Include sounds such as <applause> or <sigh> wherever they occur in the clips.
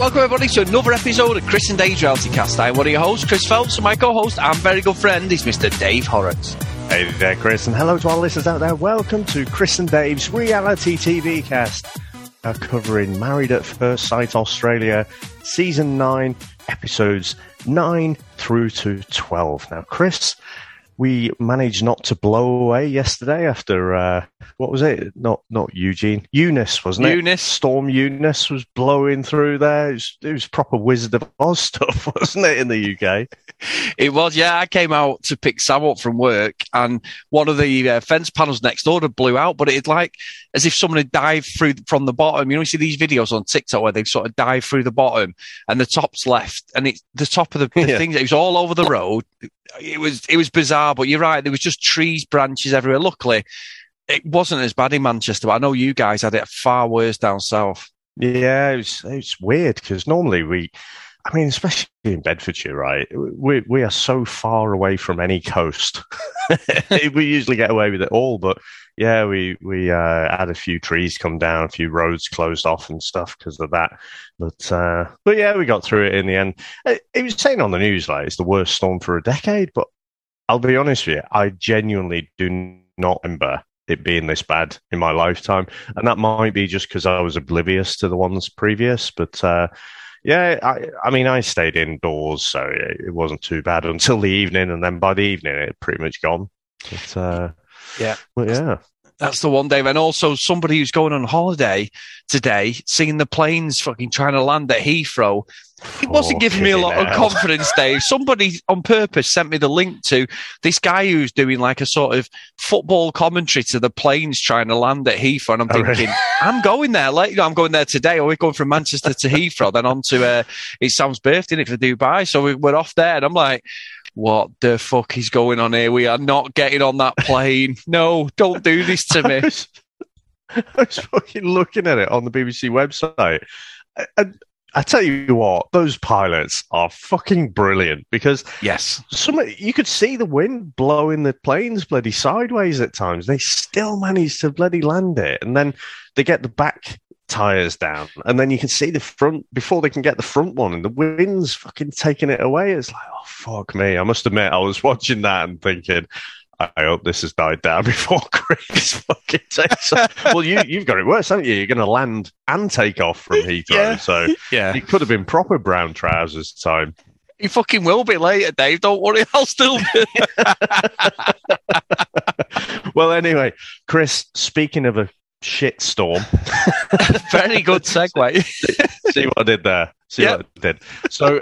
Welcome everybody to another episode of Chris and Dave's Reality Cast. I'm one of your hosts, Chris Phelps, and my co-host and very good friend is Mr. Dave Horrocks. Hey there, Chris, and hello to our listeners out there. Welcome to Chris and Dave's Reality TV Cast, uh, covering Married at First Sight Australia, Season 9, Episodes 9 through to 12. Now, Chris, we managed not to blow away yesterday after uh, what was it? Not not Eugene, Eunice wasn't it? Eunice. Storm Eunice was blowing through there. It was, it was proper Wizard of Oz <laughs> stuff, wasn't it? In the UK, It was, yeah. I came out to pick Sam up from work, and one of the uh, fence panels next door had blew out, but it's like as if someone had dived through from the bottom. You know, you see these videos on TikTok where they've sort of dived through the bottom, and the top's left, and it's the top of the, the <laughs> Yeah. things. It was all over the road. It was it was bizarre, but you're right. There was just trees, branches everywhere. Luckily, it wasn't as bad in Manchester, but I know you guys had it far worse down south. Yeah, it was, it weird because normally we, I mean, especially in Bedfordshire, right? We we are so far away from any coast. <laughs> we usually get away with it all, but yeah, we we uh, had a few trees come down, a few roads closed off and stuff because of that. But uh, but yeah, we got through it in the end. It, it was saying on the news like it's the worst storm for a decade, but I'll be honest with you, I genuinely do not remember it being this bad in my lifetime and that might be just because I was oblivious to the ones previous. But uh, yeah, I, I mean, I stayed indoors, so it, it wasn't too bad until the evening, and then by the evening, it had pretty much gone. But uh, Yeah. but yeah, That's the one, Dave. And also somebody who's going on holiday today, seeing the planes fucking trying to land at Heathrow. It wasn't giving me a lot of confidence, Dave. Somebody on purpose sent me the link to this guy who's doing like a sort of football commentary to the planes trying to land at Heathrow. And I'm Oh, really? thinking, I'm going there. Like, you know, I'm going there today. Or we're going from Manchester to Heathrow, then on to uh, it's Sam's birthday innit, for Dubai. So we, we're off there. And I'm like, what the fuck is going on here? We are not getting on that plane. No, don't do this to <laughs> I me. was, I was fucking looking at it on the BBC website. And I tell you what, those pilots are fucking brilliant because Yes. some you could see the wind blowing the planes bloody sideways at times. They still manage to bloody land it, and then they get the back tires down, and then you can see the front before they can get the front one, and the wind's fucking taking it away. It's like, oh fuck me! I must admit, I was <laughs> watching that and thinking. I I hope this has died down <laughs> before Chris fucking takes off. Well, you, you've got it worse, haven't you? You're going to land and take off from <laughs> Heathrow. Yeah. So Yeah. it could have been proper brown trousers time. You fucking will be later, Dave. Don't worry. I'll still be. <laughs> well, anyway, Chris, speaking of a shit storm, Very good segue. see what I did there. See Yeah. what I did. So,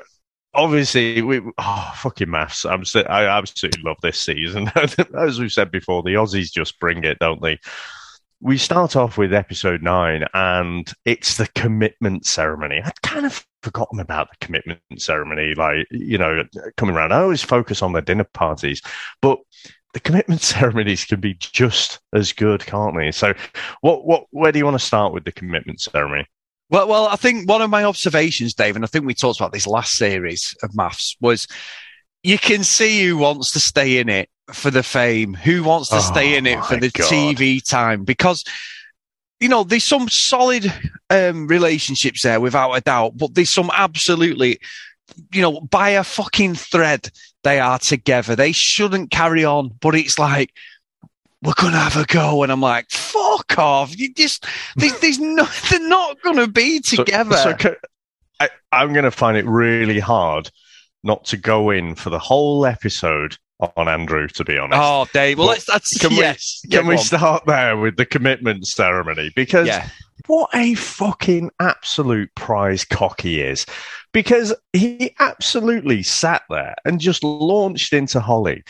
obviously, we oh fucking MAFS. I'm I absolutely love this season. <laughs> As we've said before, the Aussies just bring it, don't they? We start off with episode nine, and it's the commitment ceremony. I'd kind of forgotten about the commitment ceremony, like you know, coming around. I always focus on the dinner parties, but the commitment <laughs> ceremonies can be just as good, can't they? So, what, what, where do you want to start with the commitment ceremony? Well, well, I think one of my observations, Dave, and I think we talked about this last series of MAFS, was you can see who wants to stay in it for the fame, who wants to Oh, stay in it for the God. TV time, because you know there's some solid um, relationships there without a doubt, but there's some absolutely, you know, by a fucking thread they are together. They shouldn't carry on, but it's like we're gonna have a go, and I'm like, fuck off! You just there's, there's no, they're not gonna be together. So, ca- I, I'm going to find it really hard not to go in for the whole episode on Andrew, to be honest. oh, Dave. Well, let's. That's can we- yes. Yeah, Can we start there with the commitment ceremony? Because Yeah. what a fucking absolute prize cock he is. Because he absolutely sat there and just launched into Holly.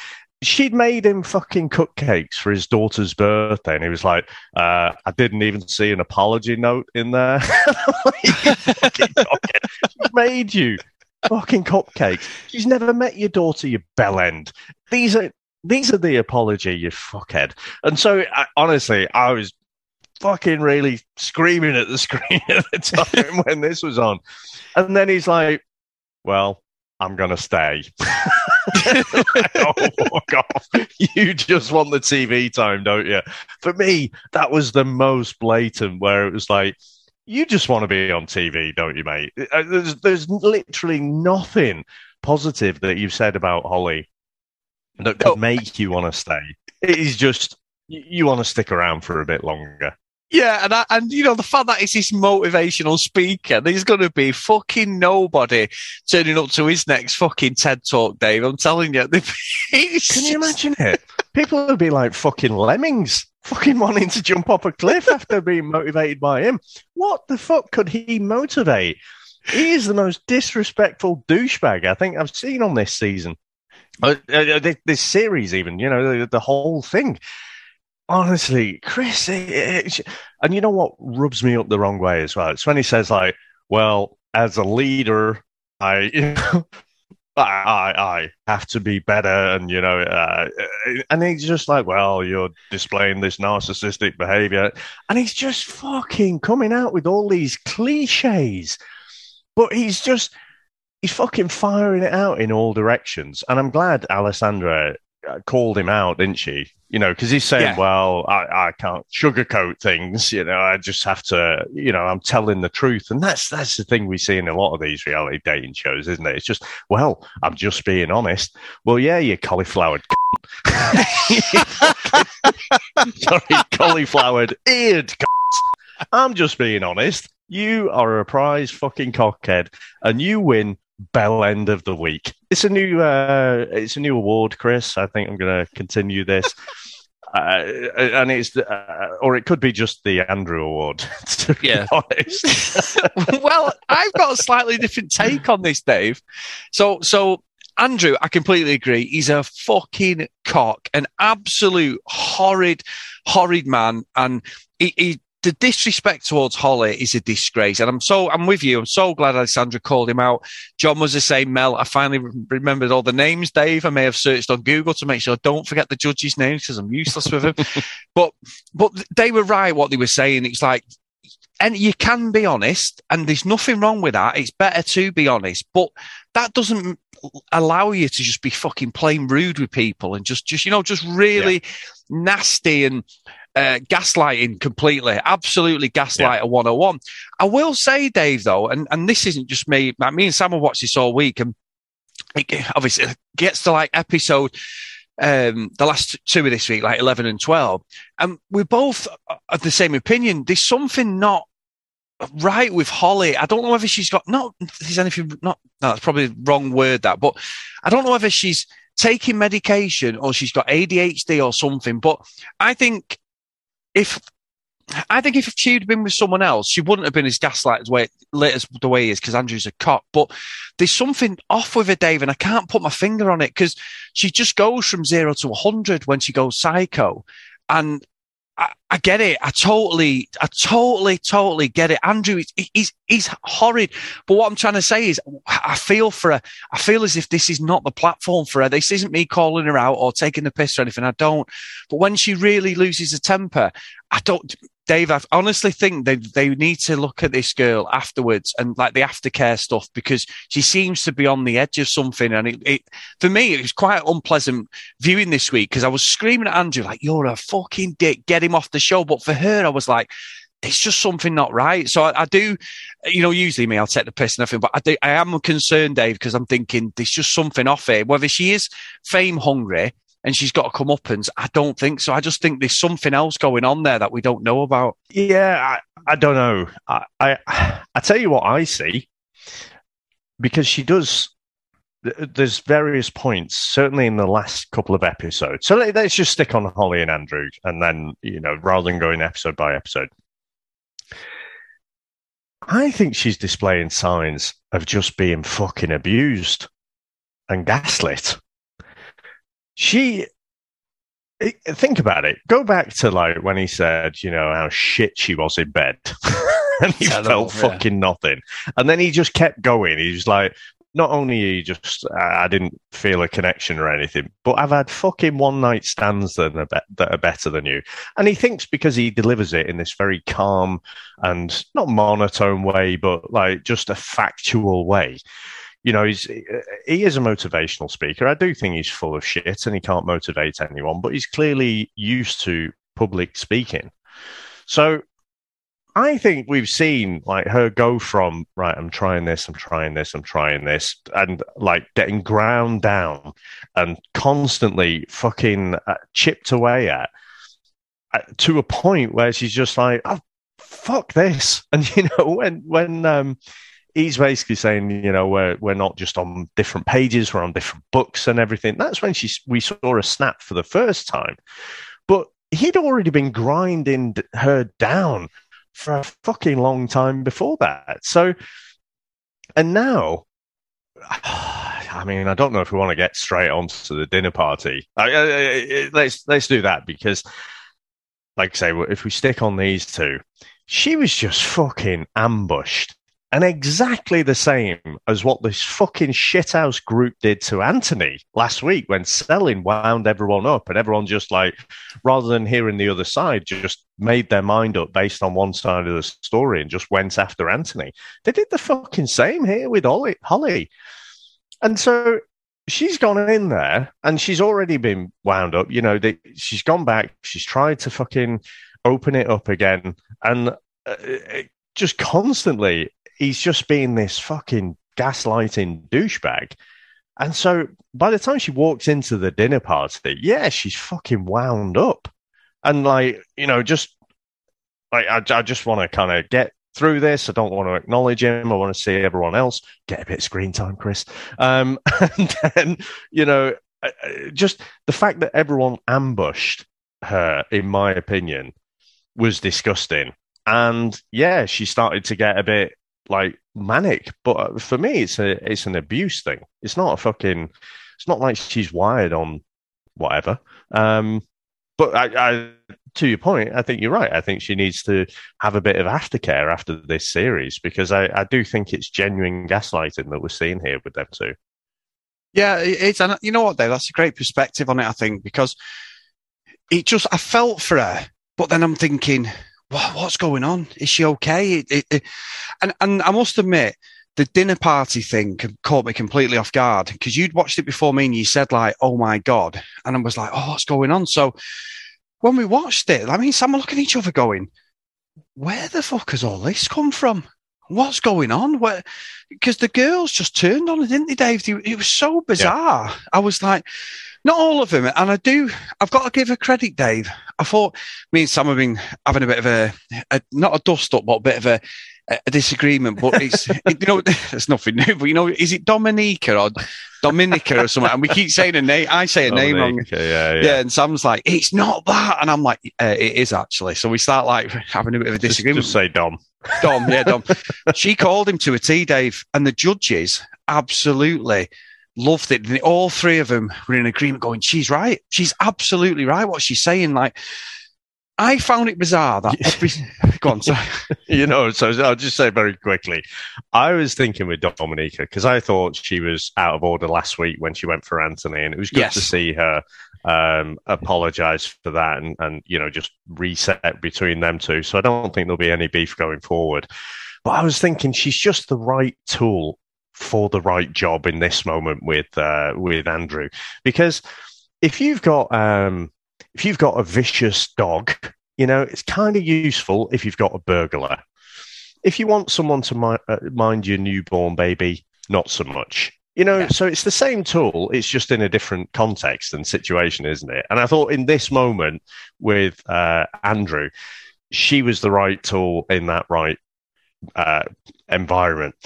She'd made him fucking cupcakes for his daughter's birthday, and he was like, uh, I didn't even see an apology note in there. <laughs> She's made you fucking cupcakes. She's never met your daughter, you bellend. These are these are the apology, you fuckhead. And so, I, honestly, I was fucking really screaming at the <laughs> screen at the time when this was on. And then he's like, "Well, I'm gonna stay." <laughs> oh, fuck off! You just want the TV time, don't you? For me, that was the most blatant. Where it was like, you just want to be on TV, don't you, mate? Uh, there's, there's literally nothing positive that you've said about Holly that could no. make you want to stay. It is just you want to stick around for a bit longer. Yeah, and I, and you know the fact that it's this motivational speaker, there's going to be fucking nobody turning up to his next fucking TED talk, Dave. I'm telling you. <laughs> Can you imagine it? People would be like fucking lemmings, fucking wanting to jump off a cliff after being motivated by him. What the fuck could he motivate? He is the most disrespectful douchebag I think I've seen on this season. Uh, uh, this series, even you know, the, the whole thing honestly, Chris, it, it, and you know what rubs me up the wrong way as well? It's when he says like, "Well, as a leader, I." <laughs> You know, I, I have to be better, and you know, uh, and he's just like, well, you're displaying this narcissistic behavior, and he's just fucking coming out with all these cliches, but he's just he's fucking firing it out in all directions, and I'm glad Alessandra Uh, called him out, didn't she? you know, because he's saying, yeah. well, I, I can't sugarcoat things, you know, I just have to, you know, I'm telling the truth. And that's, that's the thing we see in a lot of these reality dating shows, isn't it? It's just, well, I'm just being honest. Well, yeah, you cauliflowered. <laughs> Sorry, cauliflowered eared. I'm just being honest. You are a prize fucking cockhead and you win bell end of the week. It's a new uh, it's a new award, Chris. I think I'm going to continue this. <laughs> Uh, and it's, uh, or it could be just the Andrew Award. <laughs> To yeah. be honest. <laughs> well, I've got a slightly different take on this, Dave. So, so Andrew, I completely agree. He's a fucking cock, an absolute horrid, horrid man, and he, he the disrespect towards Holly is a disgrace. And I'm so, I'm with you. I'm so glad Alessandra called him out. John was the same. Mel, I finally remembered all the names, Dave. I may have searched on Google to make sure I don't forget the judge's names because I'm useless with them. <laughs> but, but they were right what they were saying. It's like, and you can be honest, and there's nothing wrong with that. It's better to be honest, but that doesn't allow you to just be fucking plain rude with people and just, just, you know, just really yeah. nasty and, uh, gaslighting completely, absolutely gaslighter yeah. 101. I will say, Dave, though, and, and this isn't just me, like me and Sam have watched this all week, and it obviously it gets to like episode, um, the last two of this week, like 11 and 12, and we both have the same opinion. There's something not right with Holly. I don't know whether she's got, not, there's anything, not, no, that's probably the wrong word that, but I don't know whether she's taking medication or she's got ADHD or something, but I think if I think if she'd been with someone else, she wouldn't have been as gaslighted as way, as the way he is because Andrew's a cop. But there's something off with her, Dave, and I can't put my finger on it because she just goes from zero to 100 when she goes psycho. And I, I, get it. I totally, I totally, totally get it. Andrew, he's, he's horrid. But what I'm trying to say is, I feel for her. I feel as if this is not the platform for her. This isn't me calling her out or taking the piss or anything. I don't. But when she really loses her temper, I don't. Dave, I honestly think they they need to look at this girl afterwards and like the aftercare stuff because she seems to be on the edge of something. And it, it for me, it was quite unpleasant viewing this week because I was screaming at Andrew like, "You're a fucking dick, get him off the show." But for her, I was like, it's just something not right. So I, I, do, you know, usually me, I'll take the piss and everything, but I, do, I am concerned, Dave, because I'm thinking there's just something off here. Whether she is fame hungry and she's got to come up and I don't think so. I just think there's something else going on there that we don't know about. Yeah, I, I don't know. I, I I tell you what I see because she does. There's various points, certainly in the last couple of episodes. So let's just stick on Holly and Andrew, and then you know, rather than going episode by episode. I think she's displaying signs of just being fucking abused and gaslit she eh, think about it. Go back to like when he said, you know, how shit she was in bed. <laughs> and he felt fucking yeah. nothing. And then he just kept going. He was like, not only he just, I didn't feel a connection or anything, but I've had fucking one night stands that are, be- that are better than you. And he thinks because he delivers it in this very calm and not monotone way, but like just a factual way you know, he's he is a motivational speaker. I do think he's full of shit and he can't motivate anyone, but he's clearly used to public speaking. So I think we've seen like her go from right, I'm trying this, I'm trying this, I'm trying this, and like getting ground down and constantly fucking uh, chipped away at, at to a point where she's just like, oh, fuck this, <laughs> and you know when when um he's basically saying, you know, we're we're not just on different pages, we're on different books and everything. That's when she we saw a snap for the first time, but he'd already been grinding her down for a fucking long time before that. So, and now, <sighs> I mean, I don't know if we want to get straight on to the dinner party. I, I, I, let's let's do that because, like I say, if we stick on these two, she was just fucking ambushed and exactly the same as what this fucking shithouse group did to Anthony last week when Selin wound everyone up and everyone just like, rather than hearing the other side, just made their mind up based on one side of the story and just went after Anthony. They did the fucking same here with Holly. Holly. And so she's gone in there and she's already been wound up. You know, they, she's gone back. She's tried to fucking open it up again. And uh, just constantly he's just being this fucking gaslighting douchebag. And so by the time she walks into the dinner party, yeah, she's fucking wound up. And like, you know, just like, I, I just want to kind of get through this. I don't want to acknowledge him. I want to see everyone else get a bit of screen time, Chris. Um, <laughs> and then, you know, uh, uh, just the fact that everyone ambushed her, in my opinion, was disgusting. And yeah, she started to get a bit like manic. But uh, for me, it's a it's an abuse thing. It's not a fucking. It's not like she's wired on whatever. Um, but I, I, to your point, I think you're right. I think she needs to have a bit of aftercare after this series because I, I do think it's genuine gaslighting that we're seeing here with them too. Yeah, it's and you know what, Dave? That's a great perspective on it. I think because it just I felt for her, but then I'm thinking what, what's going on? Is she okay? It, it, it, and, and I must admit, the dinner party thing caught me completely off guard because you'd watched it before me and you said like, "Oh my god," and I was like, "Oh, what's going on?" So when we watched it, I mean, Sam were looking at each other, going, "Where the fuck has all this come from? What's going on?" Because the girls just turned on it, didn't they, Dave? It was so bizarre. Yeah. I was like, not all of them. And I do, I've got to give her credit, Dave. I thought me and Sam have been having a bit of a, a not a dust up, but a bit of a, a disagreement, but it's <laughs> you know <laughs> it's nothing new. But you know, is it Dominica or Dominica or something? And we keep saying a name. I say a Dominica, name wrong. Yeah, yeah, yeah. And Sam's like, it's not that, and I'm like, uh, it is actually. So we start like having a bit of a disagreement. Just, just say Dom. Dom, yeah, Dom. <laughs> she called him to a tea, Dave, and the judges absolutely loved it. And all three of them were in agreement, going, "She's right. She's absolutely right. What she's saying." Like, I found it bizarre that every. <laughs> Go on, sorry. <laughs> you know, so I'll just say very quickly. I was thinking with Domenica because I thought she was out of order last week when she went for Anthony, and it was good yes. to see her um, apologize for that and, and you know just reset between them two. So I don't think there'll be any beef going forward. But I was thinking she's just the right tool for the right job in this moment with uh, with Andrew, because if you've got um, if you've got a vicious dog, you know it's kind of useful if you've got a burglar. If you want someone to mi- uh, mind your newborn baby, not so much. You know, yeah. so it's the same tool. It's just in a different context and situation, isn't it? And I thought in this moment with uh, Andrew, she was the right tool in that right uh, environment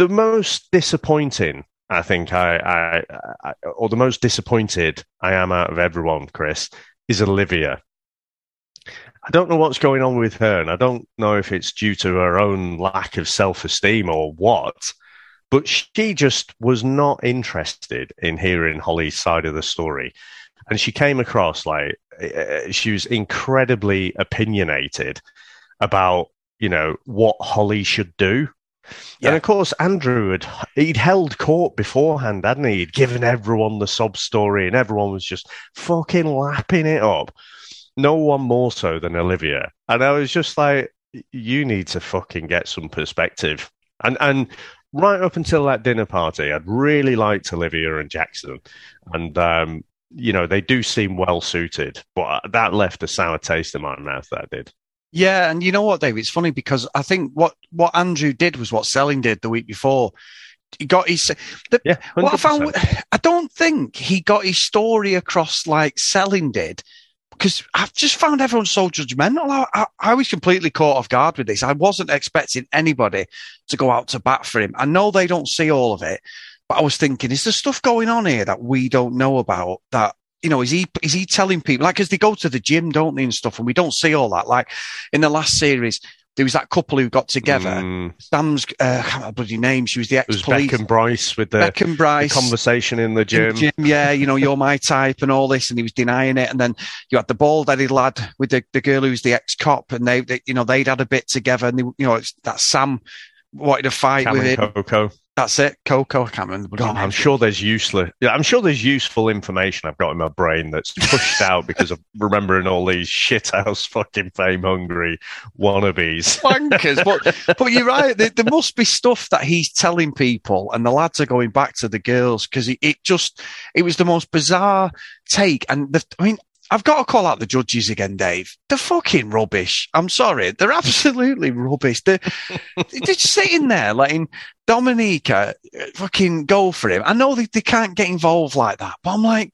the most disappointing, I think, I, I, I, or the most disappointed I am out of everyone, Chris, is Olivia. I don't know what's going on with her, and I don't know if it's due to her own lack of self esteem or what, but she just was not interested in hearing Holly's side of the story. And she came across like she was incredibly opinionated about, you know, what Holly should do yeah. And of course, Andrew had he'd held court beforehand, hadn't he? He'd given everyone the sob story, and everyone was just fucking lapping it up. No one more so than Olivia. And I was just like, you need to fucking get some perspective. And and right up until that dinner party, I'd really liked Olivia and Jackson, and um, you know they do seem well suited, but that left a sour taste in my mouth. That did. Yeah, and you know what, Dave? It's funny because I think what what Andrew did was what Selin did the week before. He got his. The, Yeah, what I found, I don't think he got his story across like Selin did. Because I've just found everyone so judgmental. I, I, I was completely caught off guard with this. I wasn't expecting anybody to go out to bat for him. I know they don't see all of it, but I was thinking, is there stuff going on here that we don't know about? That you know, is he is he telling people like because they go to the gym, don't they, and stuff, and we don't see all that. Like in the last series, there was that couple who got together. Mm, Sam's uh, I can't remember her bloody name. She was the it ex police. Beck and Bryce with the, Beck and Bryce. conversation in the in gym. the gym, yeah, you know, you're my type and all this, and he was denying it. And then you had the bald-headed lad with the, the girl who's the ex-cop, and they, they, you know, they'd had a bit together, and they, you know, it's that Sam wanted to fight Cam with him. Coco. That's it, Coco. I can't remember. God. I'm sure there's useless. Yeah, I'm sure there's useful information I've got in my brain that's pushed out because of remembering all these shithouse fucking fame hungry wannabes. wankers. But but you're right. There, there must be stuff that he's telling people, and the lads are going back to the girls because it, it just it was the most bizarre take. And the, I mean, I've got to call out the judges again, Dave. They're fucking rubbish. I'm sorry, they're <laughs> absolutely rubbish. They're, they're just sitting there letting Domenica uh, fucking go for him. I know they, they can't get involved like that, but I'm like,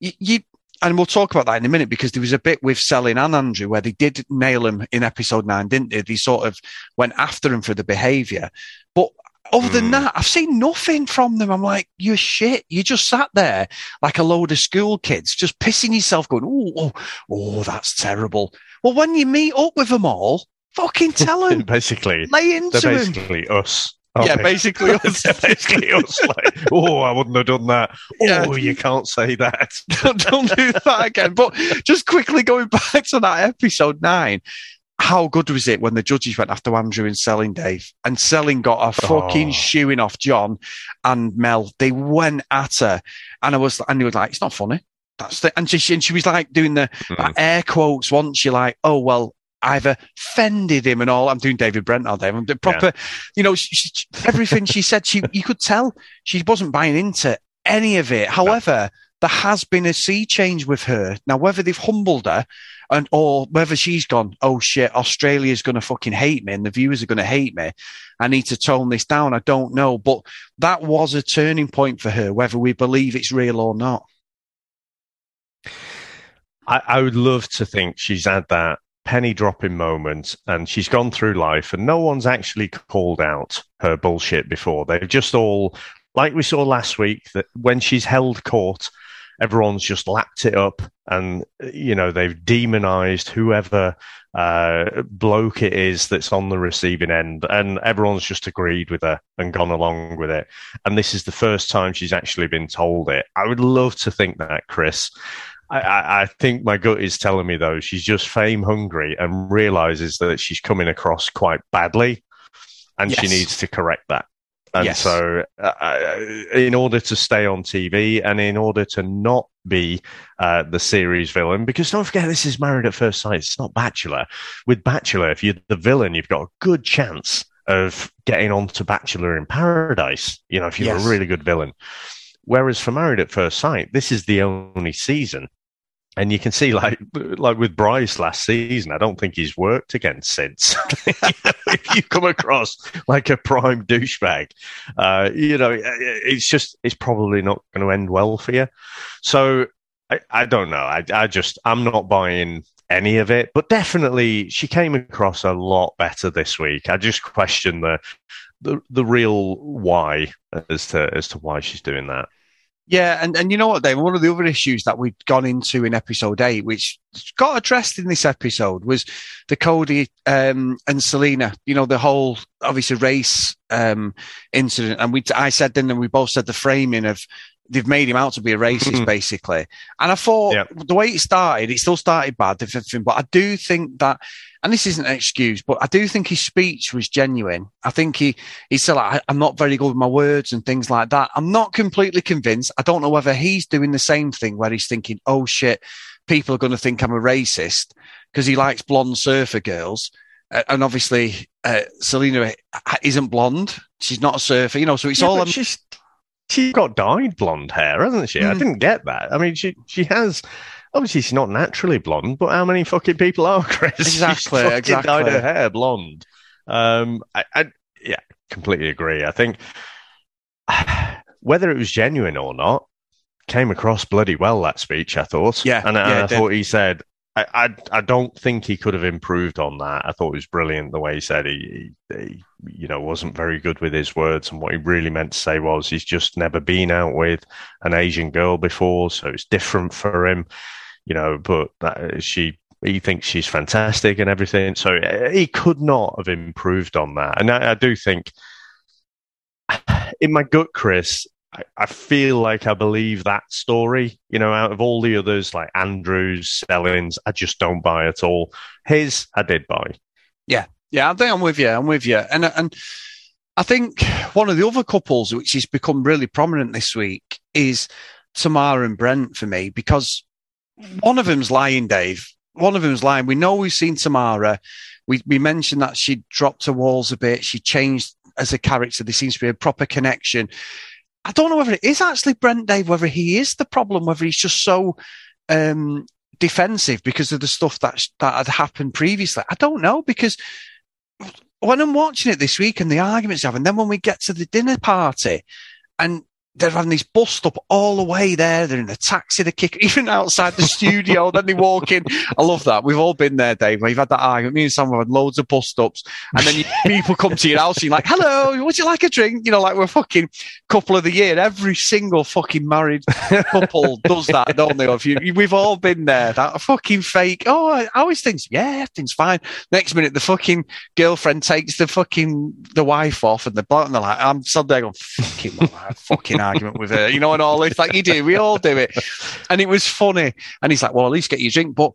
you. you and we'll talk about that in a minute because there was a bit with Selin and Andrew where they did nail him in episode nine, didn't they? They sort of went after him for the behaviour. But other than Hmm. that, I've seen nothing from them. I'm like, you're shit. You just sat there like a load of school kids, just pissing yourself, going, oh, oh, oh, that's terrible. Well, when you meet up with them all, fucking <laughs> tell them, basically, lay into they're them. basically us. aren't Yeah, they? basically <laughs> us. basically us. Like, oh, I wouldn't have done that. Yeah. Oh, you can't say that. <laughs> don't, don't do that again. But just quickly going back to that episode nine, how good was it when the judges went after Andrew and Selin Dave and Selin got a fucking Oh. shoeing off John and Mel? They went at her, and I was, and he was like, "It's not funny." That's the, and she, and she was like doing the Mm. air quotes once. You're like, "Oh well." I've offended him and all. I'm doing David Brent all day. I'm doing proper, you know, she, she, everything she said, she you could tell she wasn't buying into any of it. However, there has been a sea change with her. Now, whether they've humbled her and or whether she's gone, oh shit, Australia's going to fucking hate me and the viewers are going to hate me. I need to tone this down. I don't know. But that was a turning point for her, whether we believe it's real or not. I, I would love to think she's had that penny dropping moment and she's gone through life and no one's actually called out her bullshit before. They've just all, like we saw last week, that when she's held court, everyone's just lapped it up and, you know, they've demonized whoever uh, bloke it is that's on the receiving end and everyone's just agreed with her and gone along with it. And this is the first time she's actually been told it. I would love to think that, Chris. I, I, I think my gut is telling me though she's just fame hungry and realizes that she's coming across quite badly, and she needs to correct that. And Yes. so, uh, in order to stay on TV and in order to not be uh, the series villain, because don't forget this is Married at First Sight. It's not Bachelor. With Bachelor, if you're the villain, you've got a good chance of getting onto Bachelor in Paradise. You know, if you're Yes. a really good villain. Whereas for Married at First Sight, this is the only season. And you can see, like, like with Bryce last season, I don't think he's worked again since. <laughs> if you come across like a prime douchebag, uh, you know, it's just, it's probably not going to end well for you. So I, I don't know. I, I just, I'm not buying any of it, but definitely she came across a lot better this week. I just question the, the, the real why as to, as to why she's doing that. Yeah, and, and you know what, Dave? One of the other issues that we'd gone into in episode eight, which got addressed in this episode, was the Cody um, and Selina. You know, the whole obviously race um, incident, and we I said then, and we both said the framing of they've made him out to be a racist, Mhm. basically. And I thought Yeah. the way it started, it still started bad, everything, but I do think that. And this isn't an excuse, but I do think his speech was genuine. I think he, he said, like, I'm not very good with my words and things like that. I'm not completely convinced. I don't know whether he's doing the same thing where he's thinking, oh shit, people are going to think I'm a racist because he likes blonde surfer girls. Uh, and obviously, uh, Selina isn't blonde. She's not a surfer, you know, so it's Yeah, all, um, she's she's got dyed blonde hair, hasn't she? I Mm. didn't get that. I mean, she she has obviously she's not naturally blonde, but how many fucking people are, <laughs> Chris? Exactly, She's exactly. dyed her hair blonde. Um, I, I, yeah, completely agree. I think <sighs> whether it was genuine or not, came across bloody well that speech. I thought, Yeah, and, I- yeah, I thought he said. I, I I don't think he could have improved on that. I thought it was brilliant the way he said he, he, he you know wasn't very good with his words and what he really meant to say was he's just never been out with an Asian girl before, so it's different for him, you know. But that, she he thinks she's fantastic and everything, so uh, he could not have improved on that. And I, I do think <sighs> in my gut, Chris, I, I feel like I believe that story. You know, out of all the others, like Andrews, Selin's, I just don't buy at all. His, I did buy. Yeah, I think I'm with you. I'm with you. And and I think one of the other couples which has become really prominent this week is Tamara and Brent for me because one of them's lying, Dave. One of them's lying. We know we've seen Tamara. We we mentioned that she dropped her walls a bit. She changed as a character. There seems to be a proper connection. I don't know whether it is actually Brent, Dave. Whether he is the problem. Whether he's just so um, defensive because of the stuff that that had happened previously. I don't know because when I'm watching it this week and the arguments have, and then when we get to the dinner party and they're having these bust up all the way there. They're in a taxi, they kick <laughs> even outside the studio. then they walk in. I love that. We've all been there, Dave. You've had that argument. Me and Sam have had loads of bust ups, and then you, <laughs> people come to your house and you're like, "Hello, would you like a drink?" You know, like we're fucking couple of the year. Every single fucking married couple <laughs> does that, don't they? If you, we've all been there. That fucking fake. Oh, I always think, yeah, everything's fine. Next minute, the fucking girlfriend takes the fucking the wife off, and the bloke, and they're like, I'm there going, fucking, fucking argument with her, you know, and all this. Like you do, we all do it, and it was funny. And he's like, well, at least get your drink, but.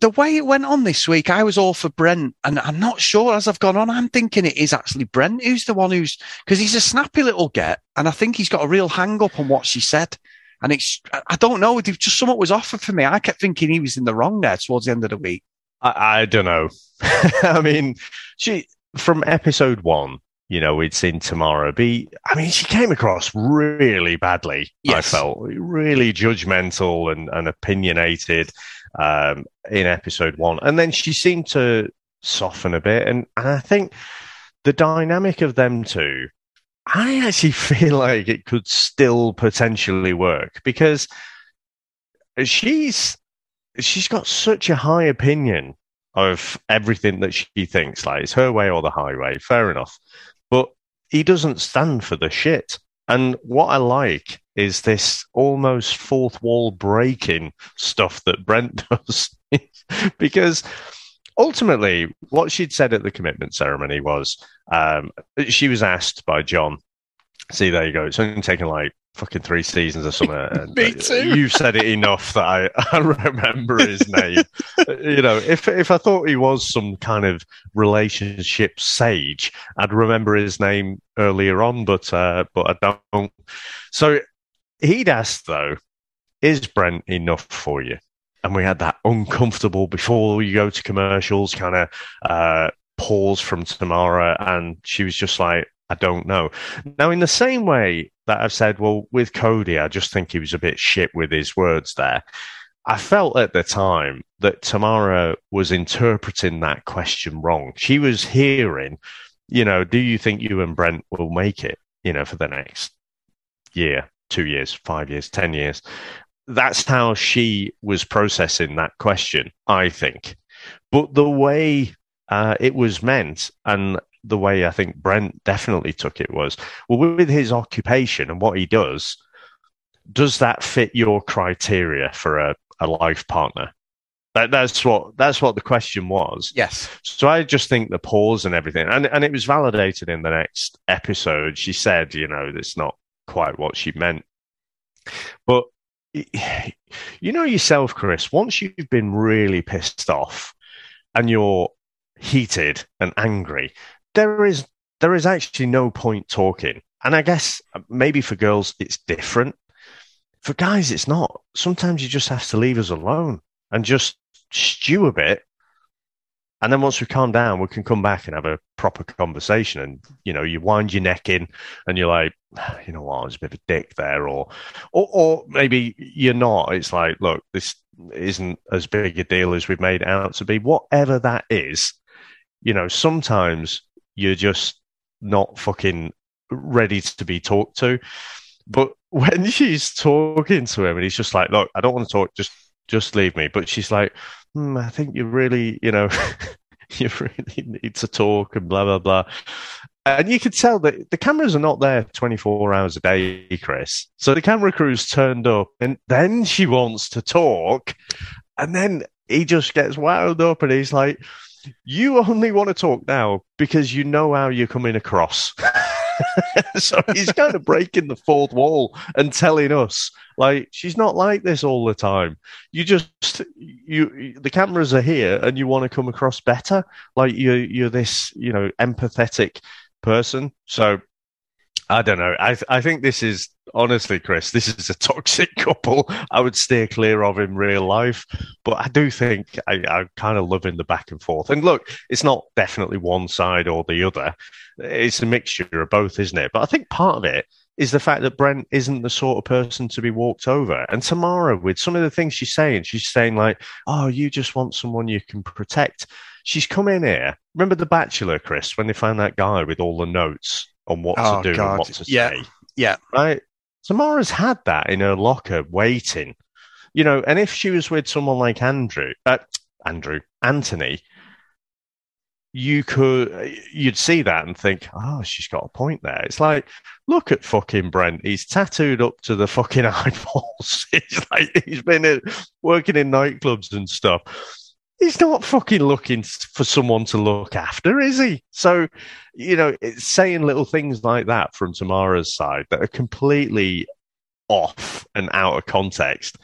The way it went on this week, I was all for Brent, and I'm not sure as I've gone on. I'm thinking it is actually Brent who's the one who's because he's a snappy little get, and I think he's got a real hang up on what she said. And it's, I don't know, just something was offered for me. I kept thinking he was in the wrong there towards the end of the week. I, I don't know. <laughs> I mean, she from episode one, you know, we'd seen Tamara be. I mean, she came across really badly. I felt really judgmental and, and opinionated um, in episode one, and then she seemed to soften a bit. And, and I think the dynamic of them two, I actually <laughs> feel like it could still potentially work because she's she's got such a high opinion of everything that she thinks. Like it's her way or the highway. Fair enough, he doesn't stand for the shit. And what I like is this almost fourth wall breaking stuff that Brent <laughs> does, because ultimately, what she'd said at the commitment ceremony was um, she was asked by John. See, there you go. It's only taken like fucking three seasons or something. <laughs> Me too. You've said it enough that I, <laughs> I remember his name. <laughs> you know, if if I thought he was some kind of relationship sage, I'd remember his name earlier on, but uh, but I don't. So he'd asked though, is Brent enough for you? And we had that uncomfortable before you go to commercials kind of uh, pause from Tamara, and she was just like, I don't know. Now, in the same way that I've said, well, with Cody, I just think he was a bit shit with his words there. I felt at the time that Tamara was interpreting that question wrong. She was hearing, you know, do you think you and Brent will make it, you know, for the next year, two years, five years, 10 years? That's how she was processing that question, I think. But the way uh, it was meant, and the way I think Brent definitely took it was, well, with his occupation and what he does, does that fit your criteria for a, a life partner? That, that's what that's what the question was. Yes. So I just think the pause and everything, and and it was validated in the next episode. She said, you know, that's not quite what she meant, but <sighs> you know yourself, Chris. Once you've been really pissed off and you're heated and angry, there is there is actually no point talking. And I guess uh, maybe for girls it's different. For guys, it's not. Sometimes you just have to leave us alone and just stew a bit. And then once we calm down, we can come back and have a proper conversation. And you know, you wind your neck in, and you're like, ah, you know what, I was a bit of a dick there, or, or, or maybe you're not. It's like, look, this isn't as big a deal as we've made out to be. Whatever that is, you know, sometimes you're just not fucking ready to be talked to. But <laughs> when she's talking to him and he's just like, look, I don't want to talk, just just leave me. But she's like, hmm, I think you really, you know, <laughs> you really need to talk and blah blah blah. And you could tell that the cameras are not there 24 hours a day, Chris. So the camera crew's turned up and then she wants to talk. And then he just gets wound up and he's like, You only want to talk now because you know how you're coming across. <laughs> so he's kind of breaking the fourth wall and telling us like she's not like this all the time. You just you the cameras are here and you want to come across better. Like you you're this you know empathetic person. So I don't know. I I think this is honestly, Chris, this is a toxic <laughs> couple. I would steer clear of in real life, but I do think I, I'm kind of loving the back and forth. And look, it's not definitely one side or the other. It's a mixture of both, isn't it? But I think part of it is the fact that Brent isn't the sort of person to be walked over. And Tamara, with some of the things she's saying, she's saying like, "Oh, you just want someone you can protect." She's come in here. Remember the Bachelor, Chris, when they found that guy with all the notes on what Oh, to do God. and what to Yeah. say. Yeah. Right? Tamara's had that in her locker waiting. You know, and if she was with someone like Andrew, uh, Andrew, Anthony, you could, you'd see that and think, oh, she's got a point there. It's like, look at fucking Brent. He's tattooed up to the fucking <laughs> eyeballs. He's like, he's been in, working in nightclubs and stuff. He's not fucking looking for someone to look after, is he? So, you know, it's saying little things like that from Tamara's side that are completely off and out of context.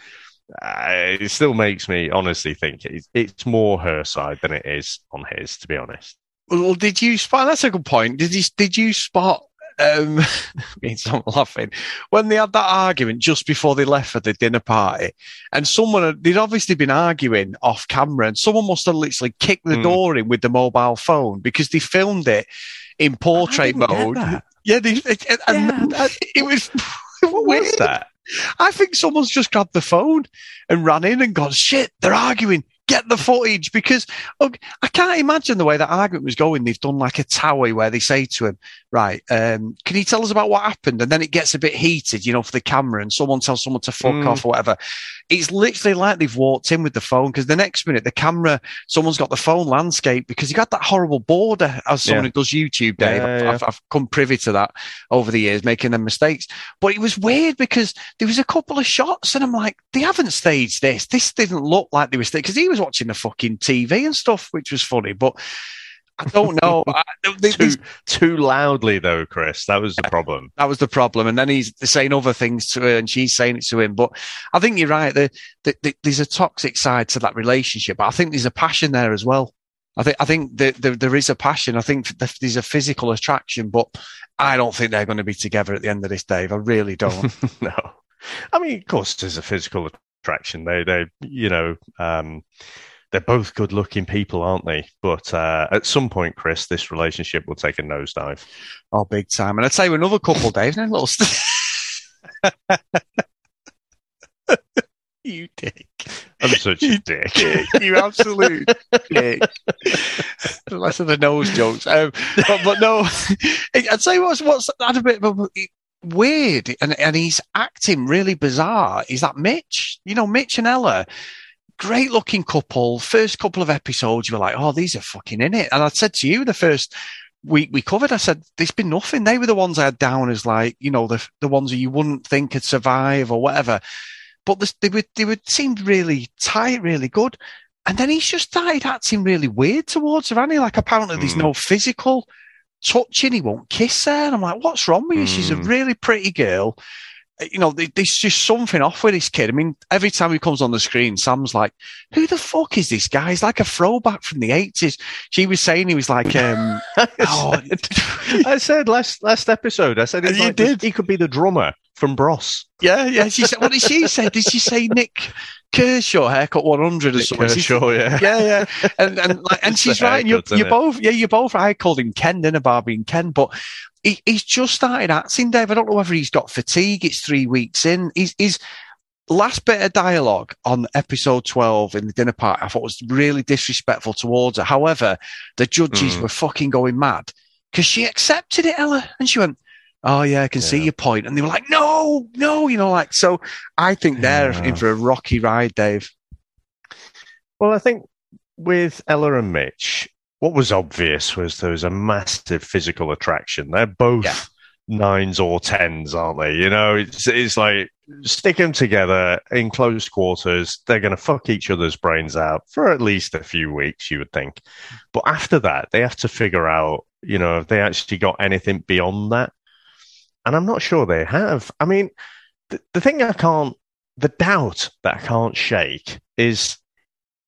Uh, it still makes me honestly think it's, it's more her side than it is on his, to be honest. Well, did you spot? That's a good point. Did you did you spot? Um, <laughs> means I'm laughing when they had that argument just before they left for the dinner party, and someone they'd obviously been arguing off camera, and someone must have literally kicked the Hmm. door in with the mobile phone because they filmed it in portrait mode. Yeah, they, it, it- and Yeah, <laughs> it was. <laughs> What was that? I think someone's just grabbed the phone and ran in and gone, shit, they're arguing. Get the footage because I can't imagine the way that argument was going. They've done like a towie where they say to him, right, um, can you tell us about what happened? And then it gets a bit heated, you know, for the camera and someone tells someone to fuck Mm. off or whatever. It's literally like they've walked in with the phone because the next minute the camera, someone's got the phone landscape because you got that horrible border as someone Yeah. who does YouTube, Dave. Yeah, I've, yeah. I've, I've come privy to that over the years, making them mistakes. But it was weird because there was a couple of shots and I'm like, they haven't staged this. This didn't look like they were staged because he was watching the fucking TV and stuff, which was funny. But I don't know. <laughs> I, they- Too, these- too loudly, though, Chris. That was the problem. that was the problem. And then he's saying other things to her and she's saying it to him. But I think you're right. The, the, the, there's a toxic side to that relationship, but I think there's a passion there as well. I think, I think that there, there is a passion. I think th- there's a physical attraction, but I don't think they're going to be together at the end of this, Dave. I really don't. <laughs> no. I mean, of course, there's a physical attraction. They, they, you know, um, they're both good-looking people, aren't they? But uh, at some point, Chris, this relationship will take a nosedive. oh, big time. And I'd say another couple, Dave, and a little. St- <laughs> you dick. I'm such a dick. dick. You absolute dick. The rest of the nose jokes. Um, but, but no, <laughs> I'd say what's what's had a bit of a weird, and and he's acting really bizarre. Is that Mitch? You know, Mitch and Ella. Great looking couple. First couple of episodes, you were like, "Oh, these are fucking in it." And I said to you the first week we covered, I said, "There's been nothing." They were the ones I had down as like, you know, the the ones that you wouldn't think could survive or whatever but this, they would they would seemed really tight, really good. And then he's just started acting really weird towards her, and he like apparently there's Mm. no physical touching. He won't kiss her, and I'm like, what's wrong with you? She's a Mm. really pretty girl. Uh, You know, there's just something off with this kid. I mean, every time he comes on the screen, Sam's like, "Who the fuck is this guy? He's like a throwback from the '80s." She was saying he was like, um, <laughs> oh, I said last last episode. I said You like the- did. he could be the drummer from Bros. yeah, yeah. She said, what did she say? Did she say Nik Kershaw haircut 100 or Nick something? Kershaw, yeah. yeah, yeah, and and <laughs> like, and she's right. And you're, you're both, yeah, you're both. I called him Ken, then a Barbie and Ken, but he, he's just started acting, Dave. I don't know whether he's got fatigue. It's three weeks in. He's, he's last bit of dialogue on episode 12 in the dinner party, I thought was really disrespectful towards her. However, the judges Mm. were fucking going mad because she accepted it, Ella, and she went, Oh yeah, I can see your point. And they were like, no, no, you know, like, so I think they're Yeah. in for a rocky ride, Dave. Well, I think with Ella and Mitch, what was obvious was there was a massive physical attraction. They're both Yeah. nines or tens, aren't they? You know, it's it's like stick them together in close quarters. They're going to fuck each other's brains out for at least a few weeks, you would think. But after that, they have to figure out, you know, if they actually got anything beyond that. And I'm not sure they have. I mean, the, the thing I can't, the doubt that I can't shake is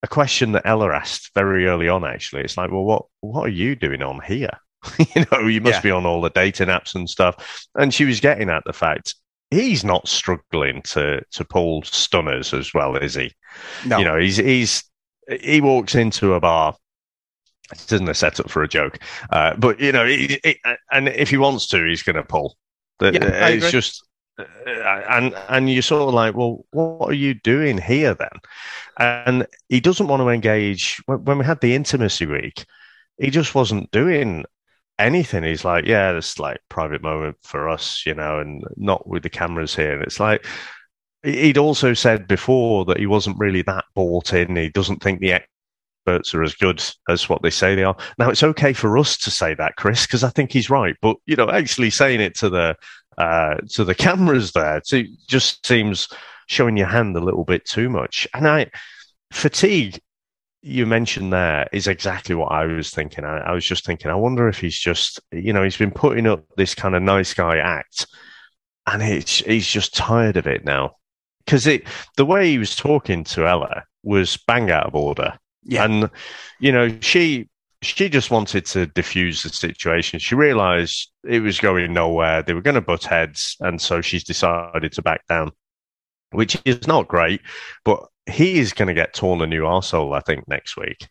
a question that Ella asked very early on. Actually, it's like, well, what what are you doing on here? <laughs> you know, you must Yeah. be on all the dating apps and stuff. And she was getting at the fact he's not struggling to to pull stunners as well, is he? No. You know, he's he's he walks into a bar. It isn't a setup for a joke, uh, but you know, he, he- and if he wants to, he's going to pull. The- Yeah, I it's just, uh, and and you're sort of like, well, what are you doing here then? And he doesn't want to engage. When, when we had the intimacy week, he just wasn't doing anything. He's like, yeah, this like private moment for us, you know, and not with the cameras here. And it's like, he'd also said before that he wasn't really that bought in. He doesn't think the experts are as good as what they say they are. Now, it's okay for us to say that, Chris, because I think he's right. But you know, actually saying it to the uh, to the cameras there it just seems showing your hand a little bit too much. And I fatigue you mentioned there is exactly what I was thinking. I, I was just thinking, I wonder if he's just, you know, he's been putting up this kind of nice guy act, and he's he's just tired of it now. Because it, the way he was talking to Ella was bang out of order, Yeah. and you know, she she just wanted to diffuse the situation. She realised it was going nowhere. They were going to butt heads, and so she's decided to back down, which is not great. But he is going to get torn a new arsehole, I think, next week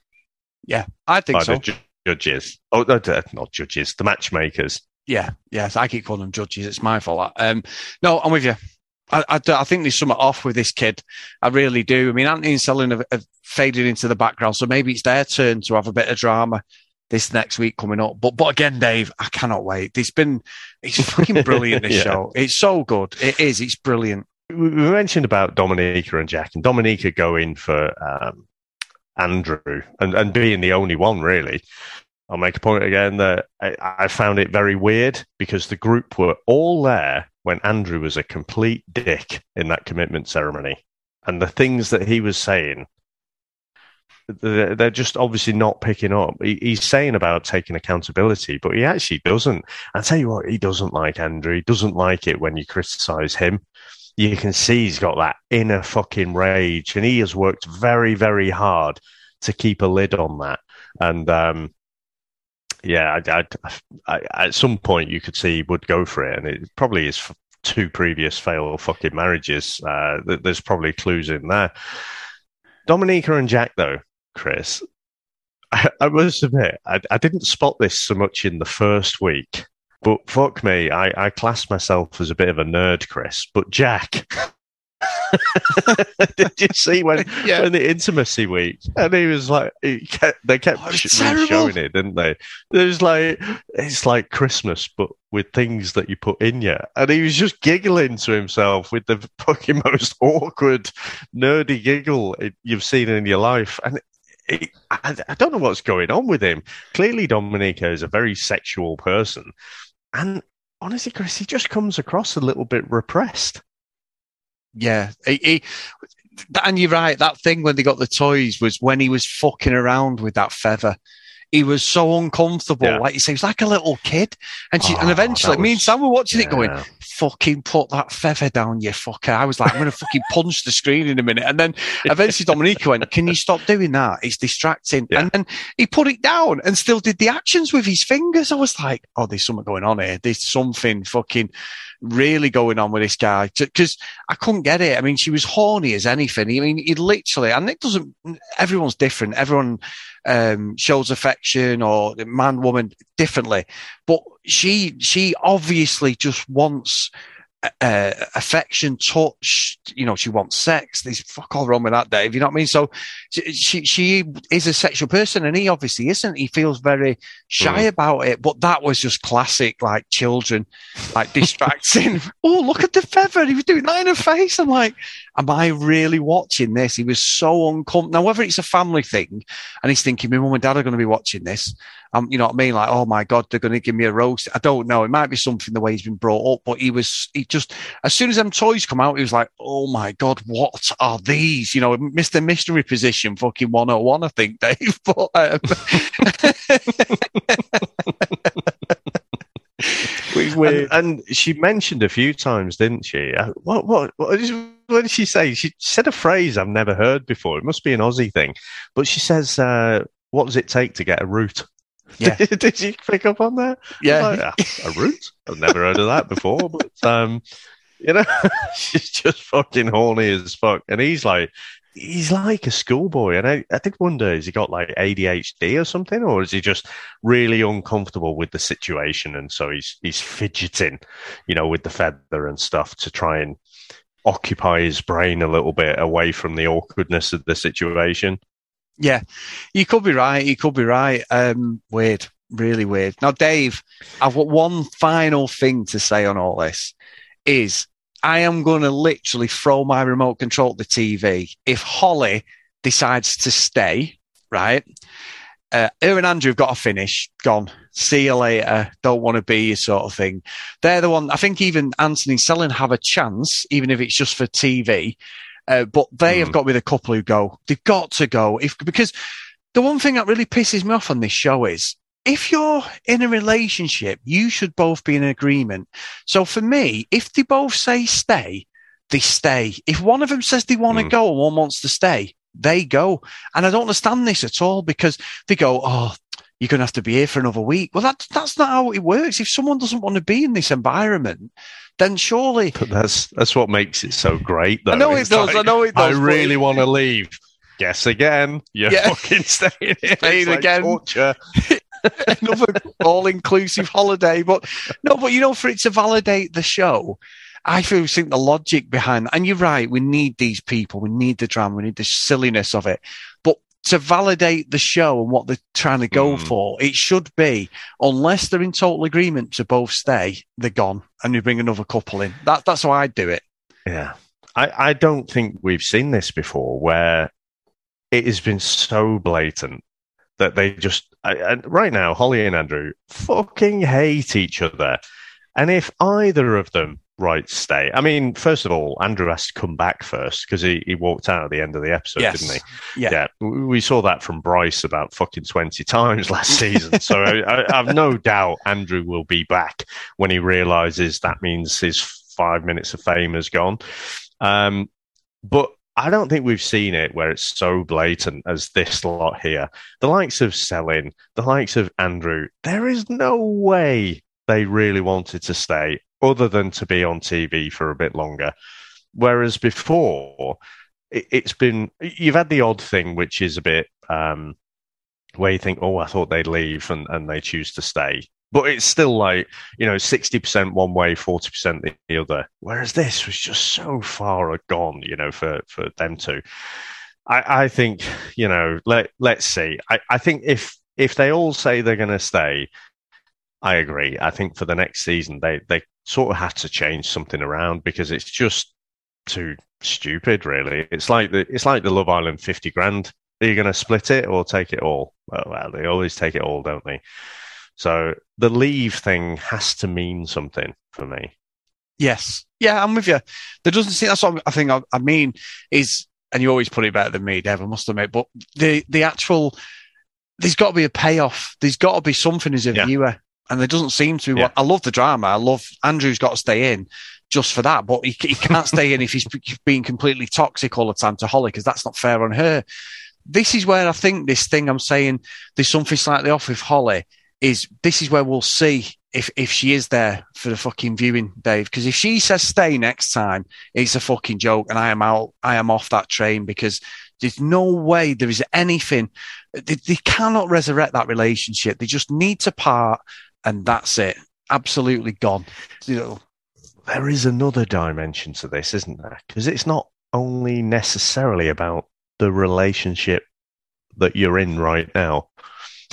yeah, I think by so. the ju- judges. Oh, no, not judges, the matchmakers. Yeah, yes, I keep calling them judges. It's my fault. Um, no, I'm with you. I, I, I think there's something off with this kid. I really do. I mean, Anthony and Selin have, have faded into the background, so maybe it's their turn to have a bit of drama this next week coming up. But but again, Dave, I cannot wait. It's been it's fucking brilliant. <laughs> This Yeah. show, it's so good. It is. It's brilliant. We we mentioned about Domenica and Jack, and Domenica going for um, Andrew and, and being the only one, really. I'll make a point again that I, I found it very weird because the group were all there when Andrew was a complete dick in that commitment ceremony. And the things that he was saying, they're just obviously not picking up. He's saying about taking accountability, but he actually doesn't. I tell you what, he doesn't like Andrew. He doesn't like it when you criticize him. You can see he's got that inner fucking rage, and he has worked very, very hard to keep a lid on that. And um, yeah, I, I, I, at some point you could see would go for it, and it probably is two previous failed fucking marriages. Uh, th- there's probably clues in there. Domenica and Jack, though, Chris, <laughs> I, I must admit, I, I didn't spot this so much in the first week. But fuck me, I, I class myself as a bit of a nerd, Chris. But Jack, <laughs> <laughs> did you see when <laughs> Yeah. when the intimacy week, and he was like, he kept, they kept Oh, sh- showing it, didn't they? It was like it's like Christmas, but with things that you put in you, and he was just giggling to himself with the fucking <laughs> most awkward, nerdy giggle you've seen in your life, and. I, I don't know what's going on with him. Clearly, Domenica is a very sexual person, and honestly, Chris, he just comes across a little bit repressed. Yeah, he, he, and you're right. That thing when they got the toys was when he was fucking around with that feather. He was so uncomfortable. Yeah. Like you say, he was like a little kid. And she, and Oh, eventually, that me and Sam were watching it going, fucking put that feather down, you fucker. I was like, I'm going <laughs> to fucking punch the screen in a minute. And then eventually Domenica went, can you stop doing that? It's distracting. Yeah. And then he put it down and still did the actions with his fingers. I was like, oh, there's something going on here. There's something fucking really going on with this guy. Because I couldn't get it. I mean, she was horny as anything. I mean, he literally, and it doesn't, everyone's different. Everyone um, shows affection or the man, woman differently. But she, she obviously just wants uh, affection, touch. You know, she wants sex. There's fuck all wrong with that, Dave. You know what I mean? So she she is a sexual person, and he obviously isn't. He feels very shy mm. about it. But that was just classic, like children, like distracting. <laughs> oh, look at the feather. He was doing that in her face. I'm like, am I really watching this? He was so uncomfortable. Now, whether it's a family thing, and he's thinking, my mum and dad are going to be watching this. Um, you know what I mean? Like, oh my god, they're going to give me a roast. I don't know. It might be something the way he's been brought up, but he was. He just as soon as them toys come out, he was like, "Oh my god, what are these?" You know, Mister Mystery Position, fucking one hundred oh one, I think, Dave. <laughs> But um, <laughs> and, and, she mentioned a few times, didn't she? Uh, what what what did, what did she say? She said a phrase I've never heard before. It must be an Aussie thing, but she says, uh, "What does it take to get a root?" Yeah. <laughs> did, did you pick up on that? Yeah. Like, ah, a root? I've never heard of that before, but um, you know, <laughs> she's just fucking horny as fuck. And he's like, he's like a schoolboy. And I, I did wonder, has he got like ADHD or something? Or is he just really uncomfortable with the situation? And so he's, he's fidgeting, you know, with the feather and stuff to try and occupy his brain a little bit away from the awkwardness of the situation. Yeah, you could be right. You could be right. Um, weird, really weird. Now, Dave, I've got one final thing to say on all this is I am going to literally throw my remote control at the TV if Holly decides to stay, right? Uh, her and Andrew have got to finish. Gone. See you later. Don't want to be you, sort of thing. They're the one. I think even Anthony and Selin have a chance, even if it's just for TV. Uh, but they mm. have hmm. got be the couple who go. They've got to go. If because the one thing that really pisses me off on this show is if you're in a relationship, you should both be in agreement. So for me, if they both say stay, they stay. If one of them says they want to mm. go and one wants to stay, they go. And I don't understand this at all because they go, oh, you're going to have to be here for another week. Well, that, that's not how it works. If someone doesn't want to be in this environment, then surely. But that's, that's what makes it so great, though. I know it's it does. Like, I know it does. I really want to leave. Guess again. You're yeah. fucking staying <laughs> here. Staying again. Torture. <laughs> <laughs> another all inclusive holiday. But no, but you know, for it to validate the show, I feel think the logic behind and you're right, we need these people, we need the drama, we need the silliness of it. But to validate the show and what they're trying to go mm. for, it should be, unless they're in total agreement to both stay, they're gone and you bring another couple in. That, that's how I do it. Yeah. I, I don't think we've seen this before where it has been so blatant that they just I, right now Holly and Andrew fucking hate each other, and if either of them right stay, I mean, first of all, Andrew has to come back first because he, he walked out at the end of the episode, yes. didn't he? Yeah. yeah, we saw that from Bryce about fucking twenty times last <laughs> season, so I, I have no doubt Andrew will be back when he realizes that means his five minutes of fame has gone. Um, but I don't think we've seen it where it's so blatant as this lot here. The likes of Selin, the likes of Andrew, there is no way they really wanted to stay other than to be on TV for a bit longer. Whereas before, it, has been, you've had the odd thing, which is a bit, um, where you think, oh, I thought they'd leave and, and they choose to stay but it's still like you know 60% one way 40% the other. Whereas this was just so far gone you know for for them to i i think you know let let's see. I i think if if they all say they're going to stay i agree. I think for the next season they they sort of have to change something around because it's just too stupid really. It's like the it's like the love island 50 grand. Are you going to split it or take it all? Well, well they always take it all don't they so the leave thing has to mean something for me. Yes. Yeah, I'm with you. There doesn't seem, that's what I think I, I mean is, and you always put it better than me, Dev, I must admit, but the, the actual, there's got to be a payoff. There's got to be something as a yeah. viewer. And there doesn't seem to be. Yeah. What, I love the drama. I love Andrew's got to stay in just for that, but he, he can't stay in if he's being completely toxic all the time to Holly because that's not fair on her. This is where I think this thing I'm saying there's something slightly off with Holly is this is where we'll see if if she is there for the fucking viewing, Dave. Because if she says stay next time, it's a fucking joke, and I am out. I am off that train because there's no way there is anything. They, they cannot resurrect that relationship. They just need to part, and that's it. Absolutely gone. You know. There is another dimension to this, isn't there? Because it's not only necessarily about the relationship that you're in right now.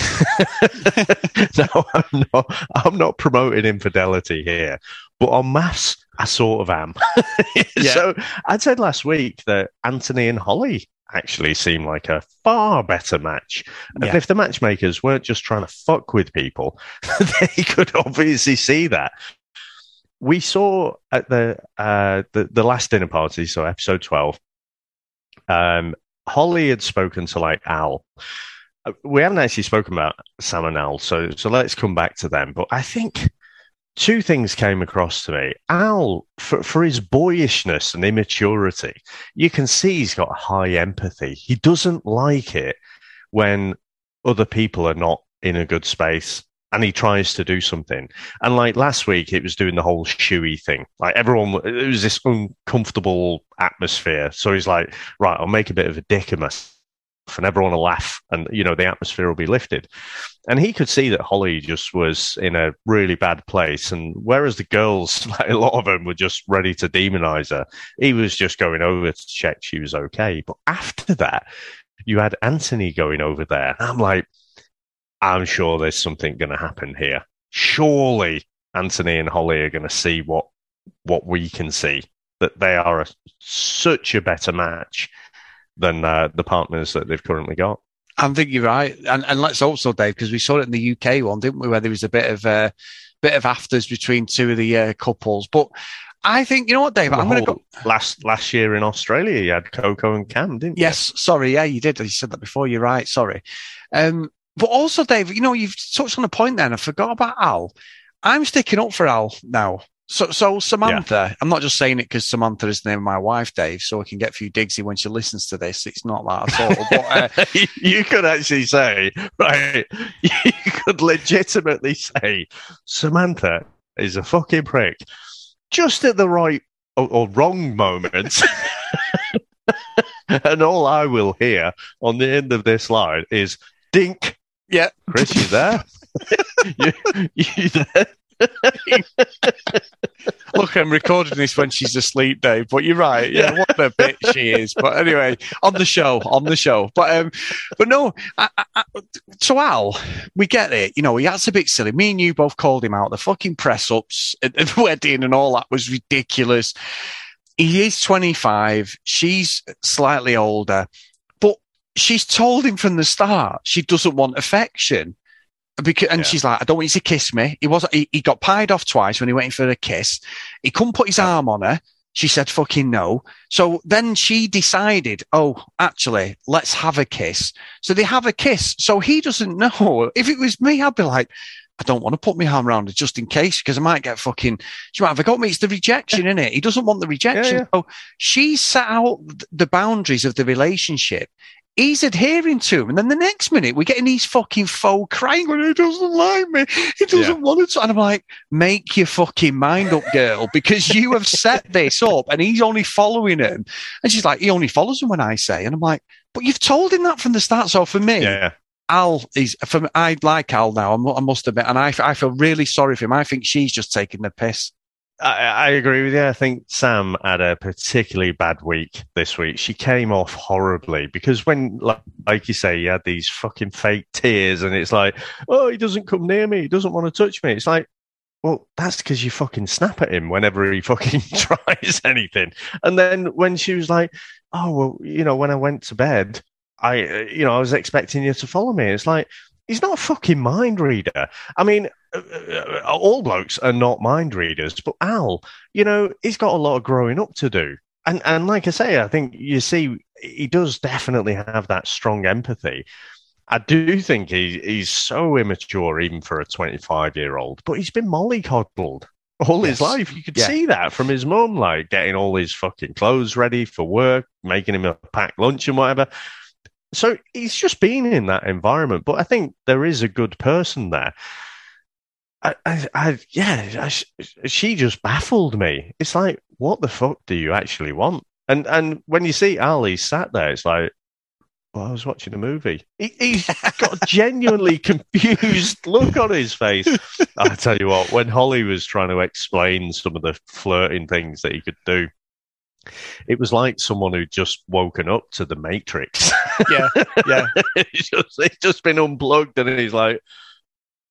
<laughs> no, I'm not. I'm not promoting infidelity here, but on mass, I sort of am. <laughs> yeah. So I said last week that Anthony and Holly actually seem like a far better match. And yeah. if the matchmakers weren't just trying to fuck with people, <laughs> they could obviously see that. We saw at the uh, the, the last dinner party, so episode twelve, um, Holly had spoken to like Al. We haven't actually spoken about Sam and Al, so so let's come back to them. But I think two things came across to me. Al, for, for his boyishness and immaturity, you can see he's got high empathy. He doesn't like it when other people are not in a good space and he tries to do something. And like last week, it was doing the whole shoey thing. Like everyone, it was this uncomfortable atmosphere. So he's like, right, I'll make a bit of a dick of myself and everyone will laugh and, you know, the atmosphere will be lifted. And he could see that Holly just was in a really bad place. And whereas the girls, <laughs> like a lot of them were just ready to demonize her, he was just going over to check she was okay. But after that, you had Anthony going over there. I'm like, I'm sure there's something going to happen here. Surely Anthony and Holly are going to see what what we can see that they are a, such a better match than uh, the partners that they've currently got. I think you're right, and and let's also, Dave, because we saw it in the UK one, didn't we? Where there was a bit of a uh, bit of afters between two of the uh, couples, but I think you know what, Dave. I'm going to go last last year in Australia. You had Coco and Cam, didn't you? Yes, sorry, yeah, you did. You said that before. You're right. Sorry. Um, but also, Dave, you know, you've touched on a point then. I forgot about Al. I'm sticking up for Al now. So, so Samantha, yeah. I'm not just saying it because Samantha is the name of my wife, Dave, so I can get a few digsy when she listens to this. It's not that at all. but, uh, <laughs> you could actually say, right, <laughs> you could legitimately say, Samantha is a fucking prick just at the right or, or wrong moment. <laughs> and all I will hear on the end of this line is dink yeah. Chris, you there? you, you there? Look, I'm recording this when she's asleep, Dave. But you're right. Yeah, what a bitch she is. But anyway, on the show, on the show. But um, but no. I, I, so Al, we get it. You know, he acts a bit silly. Me and you both called him out. The fucking press ups at the <laughs> wedding and all that was ridiculous. He is 25. She's slightly older but she's told him from the start she doesn't want affection. Because, and yeah. she's like, I don't want you to kiss me. He was, he, he got pied off twice when he went in for a kiss. He couldn't put his yeah. arm on her. She said, fucking no. So then she decided, oh, actually, let's have a kiss. So they have a kiss. So he doesn't know. If it was me, I'd be like, I don't want to put my arm around her just in case because I might get fucking. She might have got me. It's the rejection, in it? He doesn't want the rejection. Yeah, yeah. So she set out the boundaries of the relationship he's adhering to him. And then the next minute, we're getting these fucking faux crying when he doesn't like me. He doesn't yeah. want to. And I'm like, make your fucking mind up, girl, because you have set this up and he's only following him. And she's like, he only follows him when I say. And I'm like, but you've told him that from the start. So for me, yeah. Al is from I like Al now. I must admit, and I, I feel really sorry for him. I think she's just taking the piss. I, I, agree with you. I think Sam had a particularly bad week this week. She came off horribly because when, like, like you say, you had these fucking fake tears, and it's like, oh, he doesn't come near me, he doesn't want to touch me. It's like, well, that's because you fucking snap at him whenever he <laughs> fucking <laughs> tries anything. And then when she was like, oh, well, you know, when I went to bed, I, uh, you know, I was expecting you to follow me. It's like, he's not a fucking mind reader. I mean, uh, uh, all blokes are not mind readers, but Al, you know, he's got a lot of growing up to do. And and like I say, I think you see, he does definitely have that strong empathy. I do think he, he's so immature, even for a 25 year old, but he's been mollycoddled all yes. his life. You could yeah. see that from his mum, like getting all his fucking clothes ready for work, making him a packed lunch and whatever. So he's just been in that environment. But I think there is a good person there. I, I, I yeah, I, she just baffled me. It's like, what the fuck do you actually want? And and when you see Ali sat there, it's like, well, I was watching a movie. He, he's got a genuinely <laughs> confused look on his face. I tell you what, when Holly was trying to explain some of the flirting things that he could do, it was like someone who'd just woken up to the Matrix. <laughs> Yeah, yeah. <laughs> he's, just, he's just been unplugged and he's like,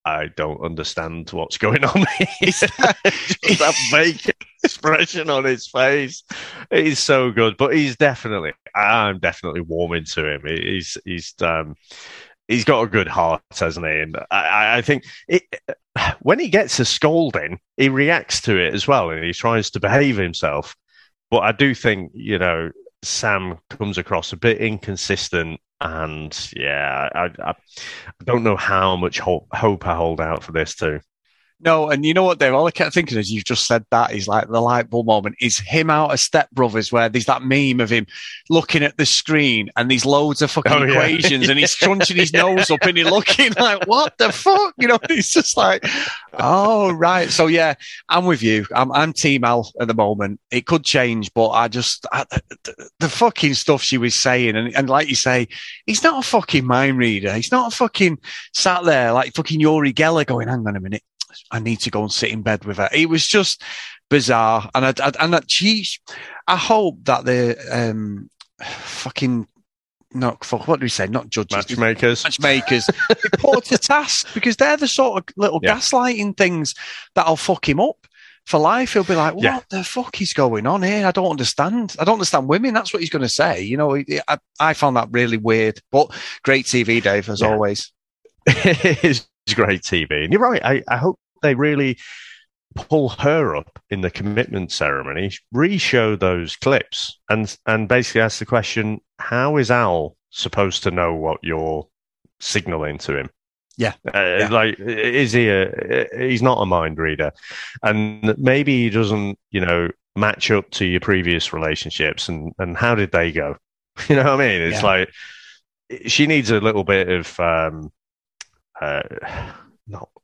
I don't understand what's going on here. <laughs> just that vacant expression on his face. He's so good, but he's definitely, I'm definitely warming to him. He's, he's, um, he's got a good heart, hasn't he? And I, I think it, when he gets a scolding, he reacts to it as well, and he tries to behave himself. But I do think, you know, Sam comes across a bit inconsistent and yeah, I, I, I don't know how much hope, hope I hold out for this too. No, and you know what, Dave? All I kept thinking as you've just said that is like the light bulb moment is him out of Step Brothers, where there's that meme of him looking at the screen and these loads of fucking oh, equations, yeah. and he's crunching his <laughs> nose up and he's looking like, "What the fuck?" You know, <laughs> he's just like, "Oh right." So yeah, I'm with you. I'm, I'm Team Al at the moment. It could change, but I just I, the, the, fucking stuff she was saying, and, and like you say, he's not a fucking mind reader. He's not a fucking sat there like fucking Uri Geller going, "Hang on a minute." I need to go and sit in bed with her. It was just bizarre, and I, I and that she, I hope that the um, fucking not fuck, what do we say? Not judges, matchmakers, matchmakers. put to task because they're the sort of little yeah. gaslighting things that'll fuck him up for life. He'll be like, "What yeah. the fuck is going on here? I don't understand. I don't understand women." That's what he's going to say. You know, I, I found that really weird, but great TV, Dave, as yeah. always. <laughs> it is great TV, and you're right. I, I hope they really pull her up in the commitment ceremony, re-show those clips, and and basically ask the question: How is Al supposed to know what you're signaling to him? Yeah. Uh, yeah. Like, is he a, he's not a mind reader. And maybe he doesn't, you know, match up to your previous relationships and, and how did they go? <laughs> You know what I mean? It's yeah. like, she needs a little bit of, um, uh,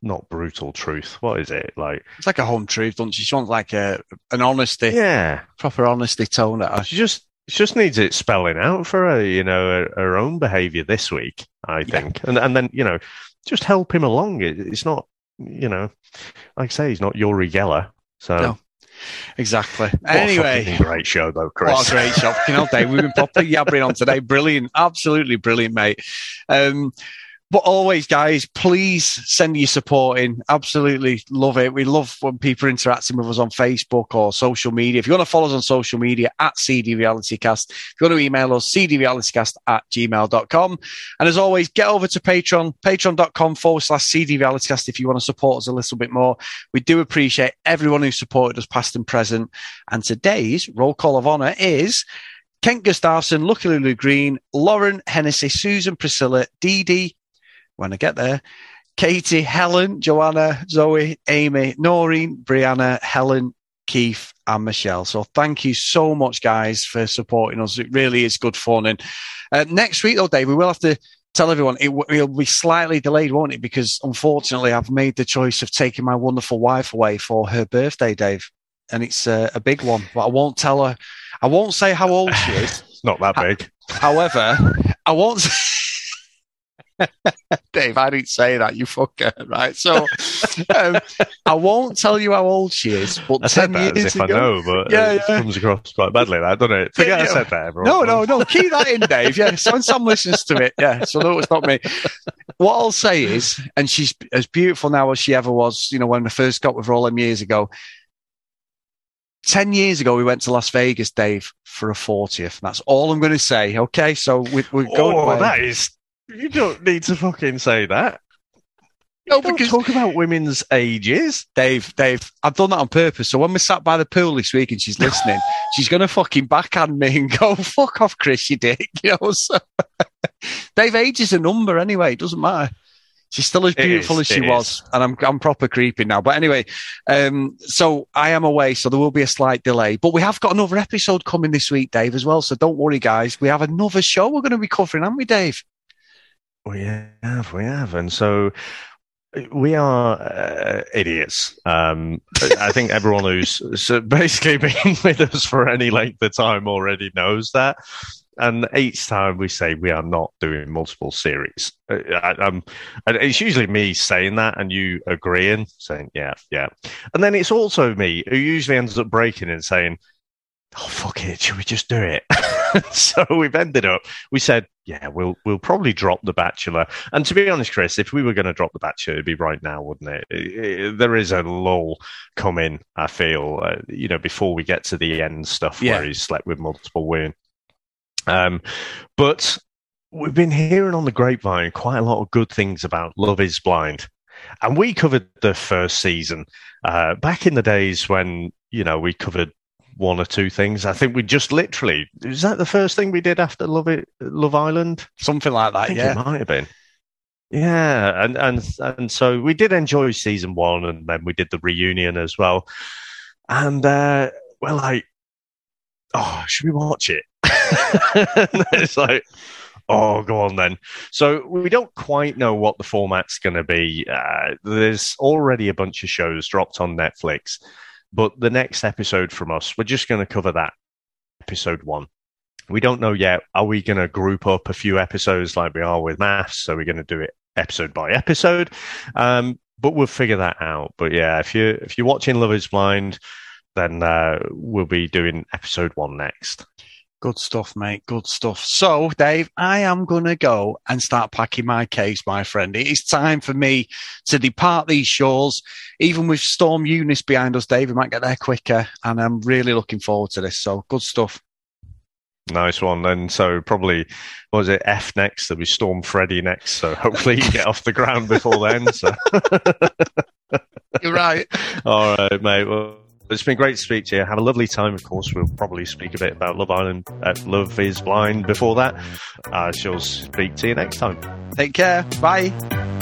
not brutal truth. What is it like? It's like a home truth, don't she? She wants like a an honesty, yeah, proper honesty tone at her. She just she just needs it spelling out for her, you know, her, her own behaviour this week. I think, yeah. and and then you know, just help him along. It, it's not, you know, like I say, he's not Uri Geller, so. No. Exactly. What anyway, great show though, Chris. What a great show! You know, Dave, we've been properly yabbering on today. Brilliant, absolutely brilliant, mate. Um, but always, guys, please send your support in. Absolutely love it. We love when people are interacting with us on Facebook or social media. If you want to follow us on social media at CD Realitycast, if you want to email us, cdrealitycast at gmail.com. And as always, get over to Patreon, patreon.com forward slash CD Realitycast if you want to support us a little bit more. We do appreciate everyone who supported us past and present. And today's roll call of honor is Kent Gustafson, Lucky Lulu Green, Lauren Hennessy, Susan Priscilla, Dee Dee, when I get there. Katie, Helen, Joanna, Zoe, Amy, Noreen, Brianna, Helen, Keith, and Michelle. So thank you so much, guys, for supporting us. It really is good fun. And uh, next week, though, Dave, we will have to tell everyone it will be slightly delayed, won't it? Because unfortunately, I've made the choice of taking my wonderful wife away for her birthday, Dave. And it's uh, a big one, but I won't tell her. I won't say how old she is. it's <laughs> not that big. However, I won't. <laughs> <laughs> Dave, I didn't say that, you fucker, right? So um, I won't tell you how old she is, but I 10 years as if ago, I know, but yeah, it yeah. comes across quite badly, that, doesn't it? Forget yeah, I said that, everyone. No, no, no, keep that in, Dave. Yeah, so when Sam listens to it, yeah, so no, it's not me. What I'll say is, and she's as beautiful now as she ever was, you know, when I first got with her all them years ago, 10 years ago, we went to Las Vegas, Dave, for a 40th. That's all I'm going to say. Okay. So we, we're going. Oh, that is you don't need to fucking say that. No, you because talk about women's ages, Dave. Dave, I've done that on purpose. So when we sat by the pool this week and she's listening, <laughs> she's gonna fucking backhand me and go, "Fuck off, Chris, you dick." <laughs> You know. So, <laughs> Dave, age is a number anyway. It doesn't matter. She's still as beautiful as she was, and I'm I'm proper creeping now. But anyway, um, so I am away, so there will be a slight delay. But we have got another episode coming this week, Dave, as well. So don't worry, guys. We have another show we're going to be covering, aren't we, Dave? We have, we have, and so we are uh, idiots. Um, I think everyone who's <laughs> basically been <laughs> with us for any length of time already knows that. and each time we say we are not doing multiple series. Uh, I, um, it's usually me saying that and you agreeing, saying, yeah, yeah. And then it's also me who usually ends up breaking and saying, oh, fuck it, should we just do it? <laughs> <laughs> so we've ended up, we said, yeah, we'll we'll probably drop The Bachelor. And to be honest, Chris, if we were going to drop The Bachelor, it'd be right now, wouldn't it? it, it there is a lull coming, I feel, uh, you know, before we get to the end stuff yeah. where he's slept with multiple women. Um, but we've been hearing on the grapevine quite a lot of good things about Love is Blind. And we covered the first season uh, back in the days when, you know, we covered one or two things. I think we just literally is that the first thing we did after Love It, Love Island, something like that. yeah, it might have been. Yeah, and and and so we did enjoy season one, and then we did the reunion as well. And uh, well, like, oh, should we watch it? <laughs> it's like, oh, go on then. So we don't quite know what the format's going to be. Uh, there's already a bunch of shows dropped on Netflix. But the next episode from us, we're just going to cover that episode one. We don't know yet. Are we going to group up a few episodes like we are with MAFS? So we're going to do it episode by episode. Um, but we'll figure that out. But yeah, if you if you're watching Love Is Blind, then uh, we'll be doing episode one next. Good stuff, mate. Good stuff. So, Dave, I am going to go and start packing my case, my friend. It is time for me to depart these shores. Even with Storm Eunice behind us, Dave, we might get there quicker. And I'm really looking forward to this. So, good stuff. Nice one. And so, probably, was it F next? There'll be Storm Freddy next. So, hopefully, you get off the ground before then. So. <laughs> You're right. <laughs> All right, mate. Well, it's been great to speak to you. Have a lovely time. Of course, we'll probably speak a bit about Love Island, uh, Love is Blind before that. I shall speak to you next time. Take care. Bye.